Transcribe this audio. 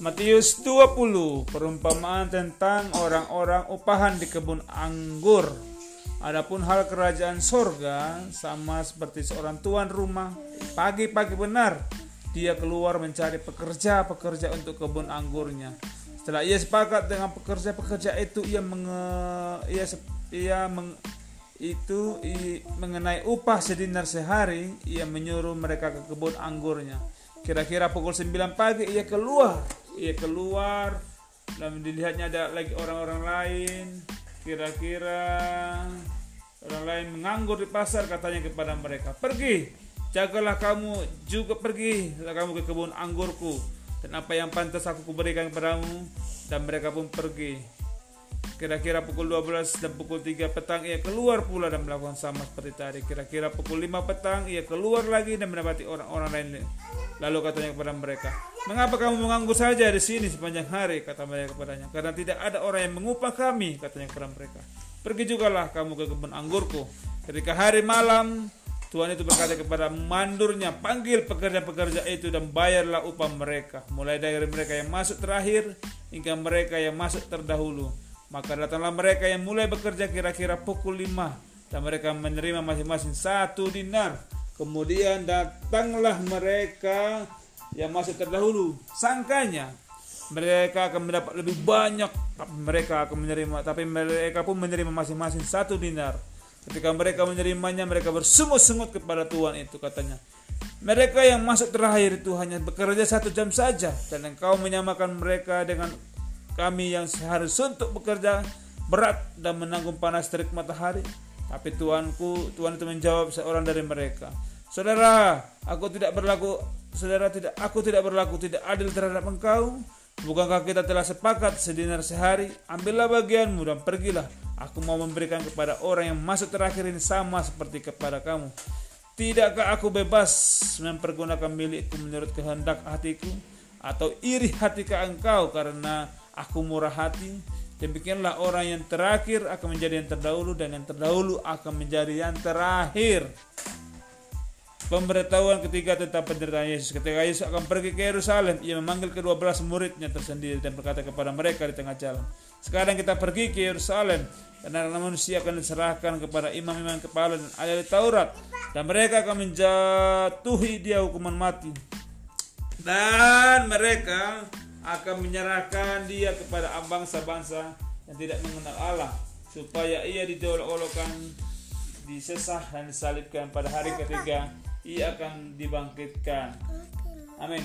Matius 20 perumpamaan tentang orang-orang upahan di kebun anggur. Adapun hal kerajaan sorga sama seperti seorang tuan rumah pagi-pagi benar dia keluar mencari pekerja-pekerja untuk kebun anggurnya. Setelah ia sepakat dengan pekerja-pekerja itu ia menge, ia ia meng, itu mengenai upah sedinar sehari ia menyuruh mereka ke kebun anggurnya. Kira-kira pukul 9 pagi ia keluar ia keluar. Dan dilihatnya ada lagi orang-orang lain. Kira-kira orang lain menganggur di pasar katanya kepada mereka. Pergi jagalah kamu juga pergi. Kamu ke kebun anggurku. Dan apa yang pantas aku berikan kepadamu? Dan mereka pun pergi. Kira-kira pukul 12 dan pukul 3 petang ia keluar pula dan melakukan sama seperti tadi. Kira-kira pukul 5 petang ia keluar lagi dan mendapati orang-orang lain. Lalu katanya kepada mereka, "Mengapa kamu menganggur saja di sini sepanjang hari?" kata mereka kepadanya. "Karena tidak ada orang yang mengupah kami," katanya kepada mereka. "Pergi jugalah kamu ke kebun anggurku." Ketika hari malam Tuhan itu berkata kepada mandurnya, panggil pekerja-pekerja itu dan bayarlah upah mereka. Mulai dari mereka yang masuk terakhir hingga mereka yang masuk terdahulu. Maka datanglah mereka yang mulai bekerja kira-kira pukul 5 dan mereka menerima masing-masing satu dinar. Kemudian datanglah mereka yang masuk terdahulu. Sangkanya mereka akan mendapat lebih banyak tapi mereka akan menerima tapi mereka pun menerima masing-masing satu dinar. Ketika mereka menerimanya mereka bersungut-sungut kepada Tuhan itu katanya. Mereka yang masuk terakhir itu hanya bekerja satu jam saja dan engkau menyamakan mereka dengan kami yang seharus untuk bekerja berat dan menanggung panas terik matahari. Tapi Tuanku, Tuhan itu menjawab seorang dari mereka, Saudara, aku tidak berlaku, saudara tidak, aku tidak berlaku tidak adil terhadap engkau. Bukankah kita telah sepakat sedinar sehari? Ambillah bagianmu dan pergilah. Aku mau memberikan kepada orang yang masuk terakhir ini sama seperti kepada kamu. Tidakkah aku bebas mempergunakan milikku menurut kehendak hatiku? Atau iri hati ke engkau karena aku murah hati demikianlah orang yang terakhir akan menjadi yang terdahulu dan yang terdahulu akan menjadi yang terakhir. Pemberitahuan ketiga tentang penderitaan Yesus. Ketika Yesus akan pergi ke Yerusalem ia memanggil kedua belas muridnya tersendiri dan berkata kepada mereka di tengah jalan sekarang kita pergi ke Yerusalem anak manusia akan diserahkan kepada imam-imam kepala dan ahli Taurat dan mereka akan menjatuhi dia hukuman mati. Dan mereka akan menyerahkan dia kepada bangsa-bangsa yang tidak mengenal Allah supaya ia didolok-olokkan disesah dan disalibkan pada hari ketiga ia akan dibangkitkan. Amin